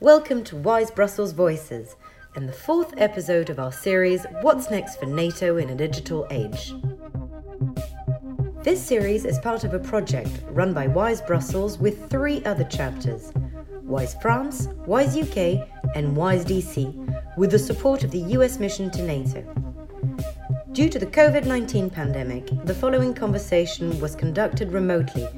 Welcome to WIIS Brussels Voices and the fourth episode of our series What's Next for NATO in a Digital Age. This series is part of a project run by WIIS Brussels with three other chapters WIIS France, WIIS UK, and WIIS DC, with the support of the US mission to NATO. Due to the COVID 19 pandemic, the following conversation was conducted remotely,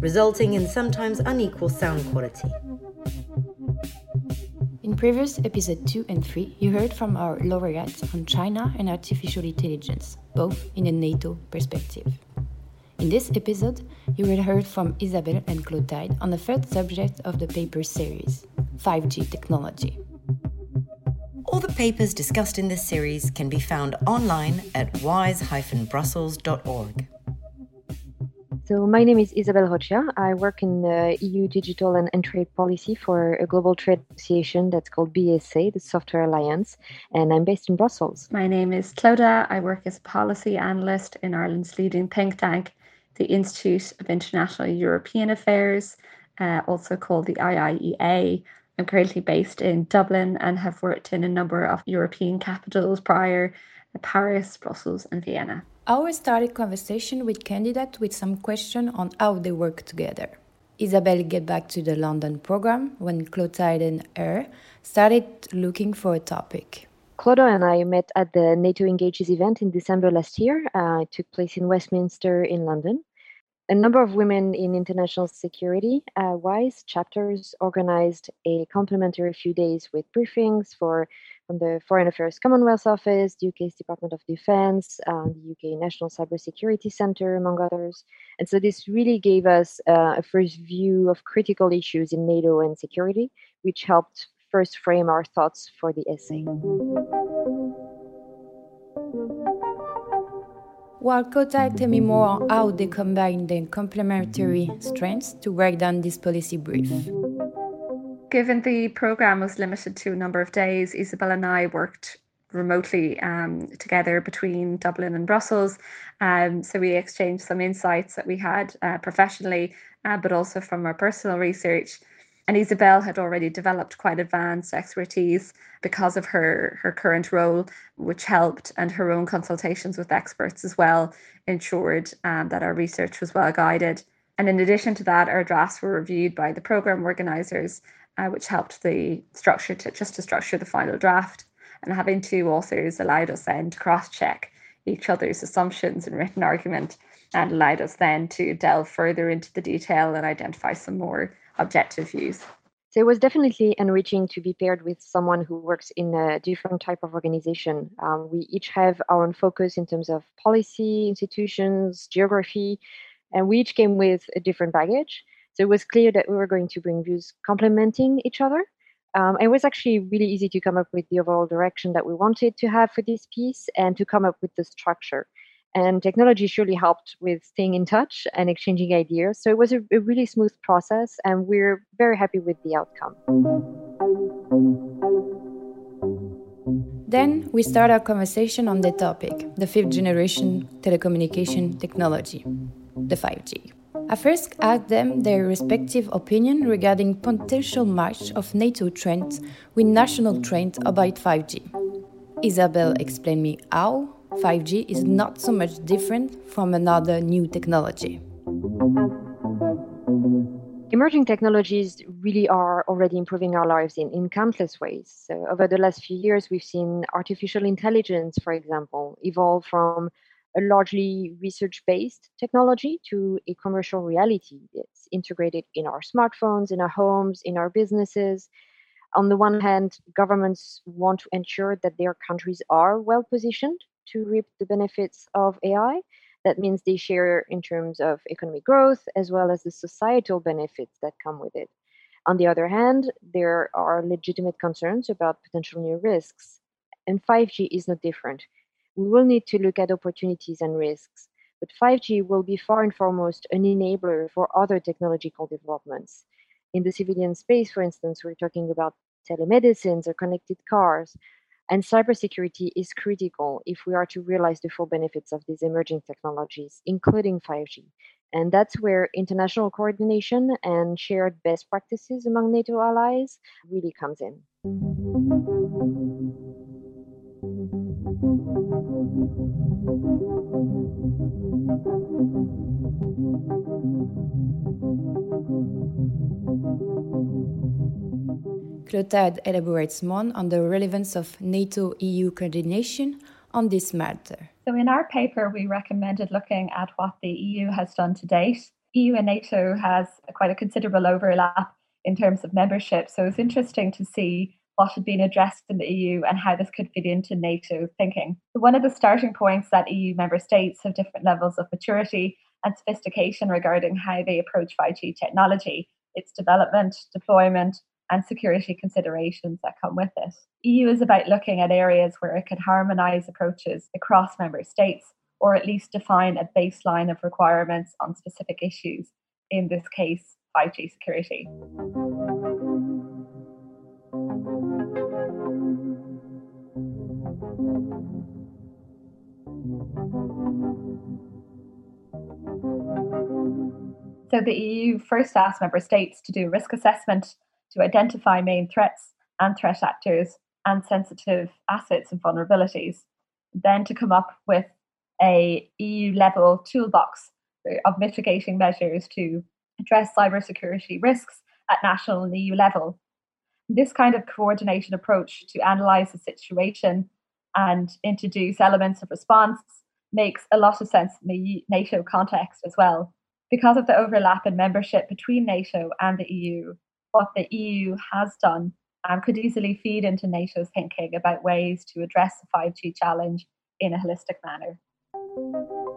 resulting in sometimes unequal sound quality. In previous episode 2 and 3, you heard from our laureates on China and artificial intelligence, both in a NATO perspective. In this episode, you will hear from Isabelle and Clotilde on the third subject of the paper series 5G technology. All the papers discussed in this series can be found online at wise-brussels.org. So my name is Isabel Rocha. I work in the EU digital and, and, trade policy for a global trade association that's called BSA, the Software Alliance, and I'm based in Brussels. My name is Clodagh. I work as a policy analyst in Ireland's leading think tank, the Institute of International European Affairs, uh, also called the IIEA. I'm currently based in Dublin and have worked in a number of European capitals prior Paris, Brussels, and Vienna. I always started conversation with candidates with some question on how they work together. Isabelle get back to the London program when Clotilde and her started looking for a topic. Clodo and I met at the NATO Engages event in December last year. Uh, it took place in Westminster in London a number of women in international security uh, WIIS chapters organized a complimentary few days with briefings for from the Foreign Affairs Commonwealth Office, the UK's Department of Defense, uh, the UK National Cybersecurity Centre, among others. And so this really gave us uh, a first view of critical issues in NATO and security, which helped first frame our thoughts for the essay. While Kota tell me more on how they combine their complementary strengths to break down this policy brief. Given the program was limited to a number of days, Isabelle and I worked remotely um, together between Dublin and Brussels. Um, so we exchanged some insights that we had uh, professionally, uh, but also from our personal research. And Isabelle had already developed quite advanced expertise because of her, her current role, which helped, and her own consultations with experts as well ensured um, that our research was well guided. And in addition to that, our drafts were reviewed by the program organisers, uh, which helped the structure to just to structure the final draft. And having two authors allowed us then to cross check each other's assumptions and written argument and allowed us then to delve further into the detail and identify some more objective views. So it was definitely enriching to be paired with someone who works in a different type of organization. Um, we each have our own focus in terms of policy, institutions, geography, and we each came with a different baggage. So it was clear that we were going to bring views complementing each other. Um, it was actually really easy to come up with the overall direction that we wanted to have for this piece and to come up with the structure. And technology surely helped with staying in touch and exchanging ideas. So it was a, a really smooth process, and we're very happy with the outcome. Then we start our conversation on the topic the fifth generation telecommunication technology, the 5G. I first asked them their respective opinion regarding potential match of NATO trends with national trends about 5G. Isabelle explained me how 5G is not so much different from another new technology. Emerging technologies really are already improving our lives in, in countless ways. So, over the last few years, we've seen artificial intelligence, for example, evolve from a largely research based technology to a commercial reality. It's integrated in our smartphones, in our homes, in our businesses, on the one hand, governments want to ensure that their countries are well positioned to reap the benefits of AI. That means they share in terms of economic growth as well as the societal benefits that come with it. On the other hand, there are legitimate concerns about potential new risks, and 5G is no different. We will need to look at opportunities and risks, but 5G will be far and foremost an enabler for other technological developments. In the civilian space, for instance, we're talking about telemedicines or connected cars, and cybersecurity is critical if we are to realize the full benefits of these emerging technologies, including 5G. And that's where international coordination and shared best practices among NATO allies really comes in. Clotilde elaborates more on the relevance of NATO EU coordination on this matter. So, in our paper, we recommended looking at what the EU has done to date. EU and NATO has quite a considerable overlap in terms of membership. So, it's interesting to see what had been addressed in the EU and how this could fit into NATO thinking. One of the starting points that EU member states have different levels of maturity and sophistication regarding how they approach 5G technology, its development, deployment, and security considerations that come with it. EU is about looking at areas where it can harmonize approaches across member states or at least define a baseline of requirements on specific issues, in this case, 5G security. So the EU first asked member states to do risk assessment to identify main threats and threat actors and sensitive assets and vulnerabilities, then to come up with a EU level toolbox of mitigating measures to address cybersecurity risks at national and EU level. This kind of coordination approach to analyze the situation and introduce elements of response makes a lot of sense in the NATO context as well because of the overlap in membership between NATO and the EU, what the EU has done um, could easily feed into NATO's thinking about ways to address the 5G challenge in a holistic manner.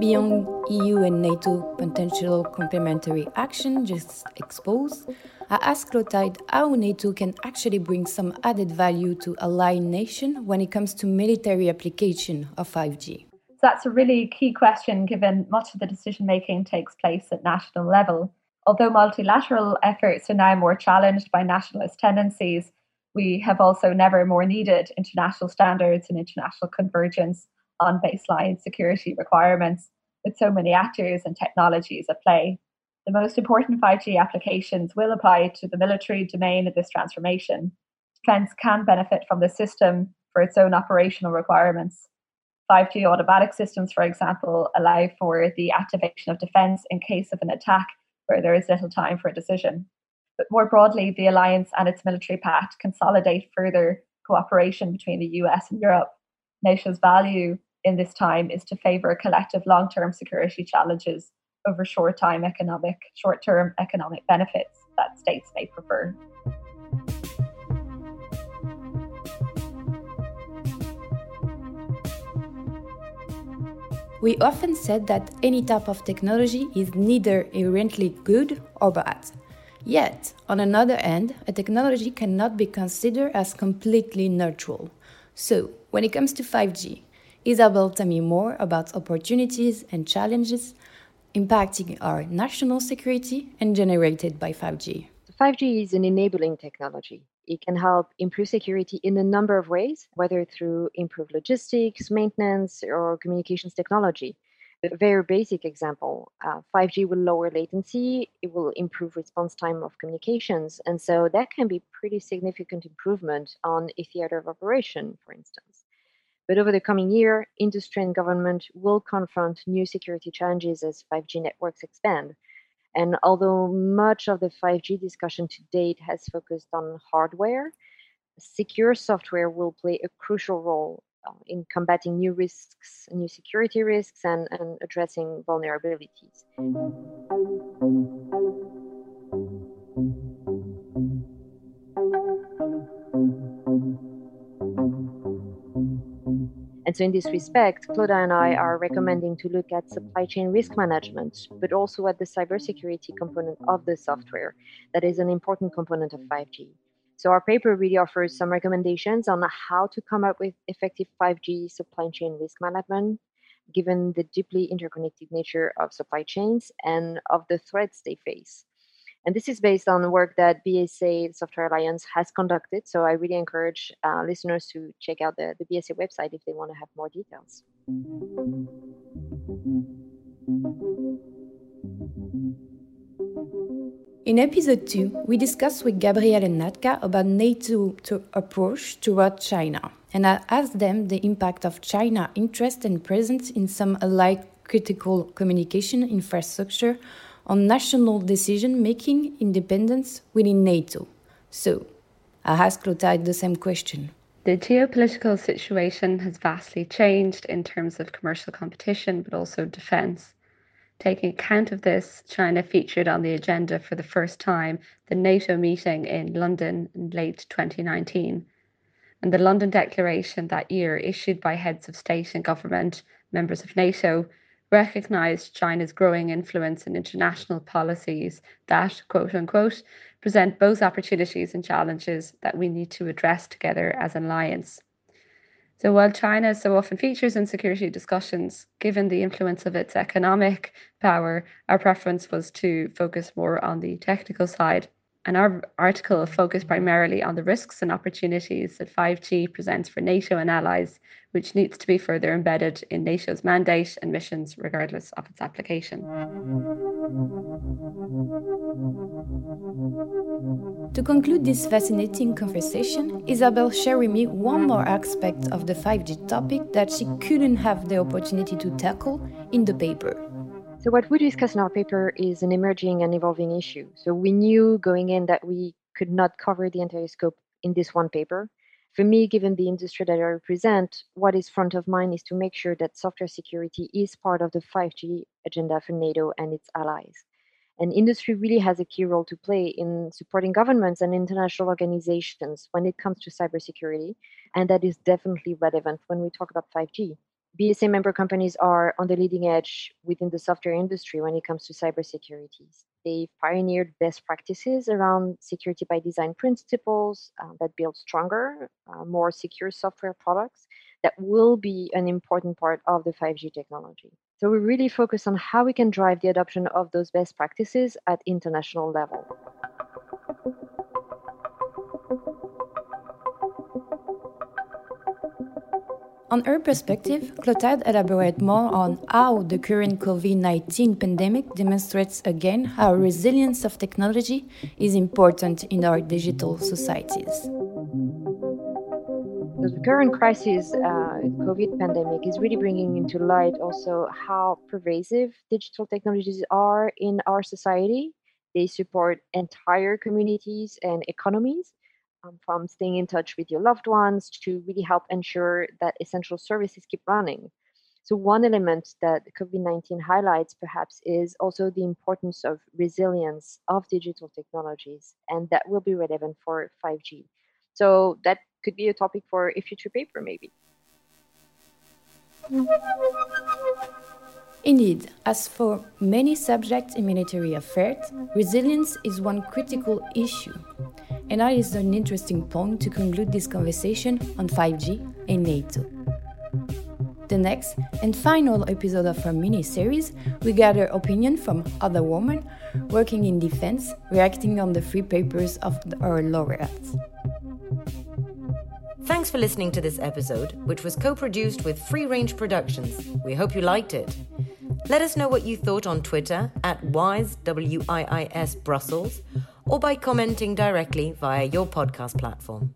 Beyond EU and NATO potential complementary action just exposed, I asked Clotilde how NATO can actually bring some added value to allied nations when it comes to military application of 5G. So that's a really key question given much of the decision making takes place at national level. Although multilateral efforts are now more challenged by nationalist tendencies, we have also never more needed international standards and international convergence on baseline security requirements with so many actors and technologies at play. The most important 5G applications will apply to the military domain of this transformation. Defense can benefit from the system for its own operational requirements. 5G automatic systems, for example, allow for the activation of defense in case of an attack where there is little time for a decision. But more broadly, the alliance and its military pact consolidate further cooperation between the US and Europe. NATO's value in this time is to favor collective long-term security challenges over short-time economic short-term economic benefits that states may prefer. We often said that any type of technology is neither inherently good or bad. Yet, on another hand, a technology cannot be considered as completely neutral. So, when it comes to 5G, Isabel tell me more about opportunities and challenges impacting our national security and generated by 5G. 5G is an enabling technology. It can help improve security in a number of ways, whether through improved logistics, maintenance, or communications technology. A very basic example uh, 5G will lower latency, it will improve response time of communications. And so that can be pretty significant improvement on a theater of operation, for instance. But over the coming year, industry and government will confront new security challenges as 5G networks expand. And although much of the 5G discussion to date has focused on hardware, secure software will play a crucial role uh, in combating new risks, new security risks, and, and addressing vulnerabilities. And so, in this respect, Claudia and I are recommending to look at supply chain risk management, but also at the cybersecurity component of the software that is an important component of 5G. So, our paper really offers some recommendations on how to come up with effective 5G supply chain risk management, given the deeply interconnected nature of supply chains and of the threats they face. And this is based on work that BSA Software Alliance has conducted. So I really encourage uh, listeners to check out the, the BSA website if they want to have more details. In episode 2, we discussed with Gabriel and Natka about NATO to approach toward China, and I asked them the impact of China interest and presence in some allied critical communication infrastructure on national decision making independence within NATO. So, I asked Clotilde the same question. The geopolitical situation has vastly changed in terms of commercial competition, but also defense. Taking account of this, China featured on the agenda for the first time the NATO meeting in London in late 2019. And the London Declaration that year, issued by heads of state and government, members of NATO, recognised China's growing influence in international policies that, quote unquote, present both opportunities and challenges that we need to address together as an alliance. So while China so often features in security discussions, given the influence of its economic power, our preference was to focus more on the technical side. And our article focused primarily on the risks and opportunities that 5G presents for NATO and allies, which needs to be further embedded in NATO's mandate and missions, regardless of its application. To conclude this fascinating conversation, Isabel shared with me one more aspect of the 5G topic that she couldn't have the opportunity to tackle in the paper. So, what we discuss in our paper is an emerging and evolving issue. So, we knew going in that we could not cover the entire scope in this one paper. For me, given the industry that I represent, what is front of mind is to make sure that software security is part of the 5G agenda for NATO and its allies. And industry really has a key role to play in supporting governments and international organizations when it comes to cybersecurity. And that is definitely relevant when we talk about 5G. BSA member companies are on the leading edge within the software industry when it comes to cybersecurity. They've pioneered best practices around security by design principles uh, that build stronger, uh, more secure software products that will be an important part of the 5G technology. So we really focus on how we can drive the adoption of those best practices at international level. On her perspective, Clotilde elaborated more on how the current COVID 19 pandemic demonstrates again how resilience of technology is important in our digital societies the current crisis, uh, COVID pandemic, is really bringing into light also how pervasive digital technologies are in our society. They support entire communities and economies, um, from staying in touch with your loved ones to really help ensure that essential services keep running. So, one element that COVID 19 highlights perhaps is also the importance of resilience of digital technologies, and that will be relevant for 5G. So, that could be a topic for a future paper, maybe. Indeed, as for many subjects in military affairs, resilience is one critical issue. And that is an interesting point to conclude this conversation on 5G and NATO. The next and final episode of our mini series, we gather opinion from other women working in defense, reacting on the three papers of our laureates. Thanks for listening to this episode, which was co produced with Free Range Productions. We hope you liked it. Let us know what you thought on Twitter at WIIS, W I I S Brussels, or by commenting directly via your podcast platform.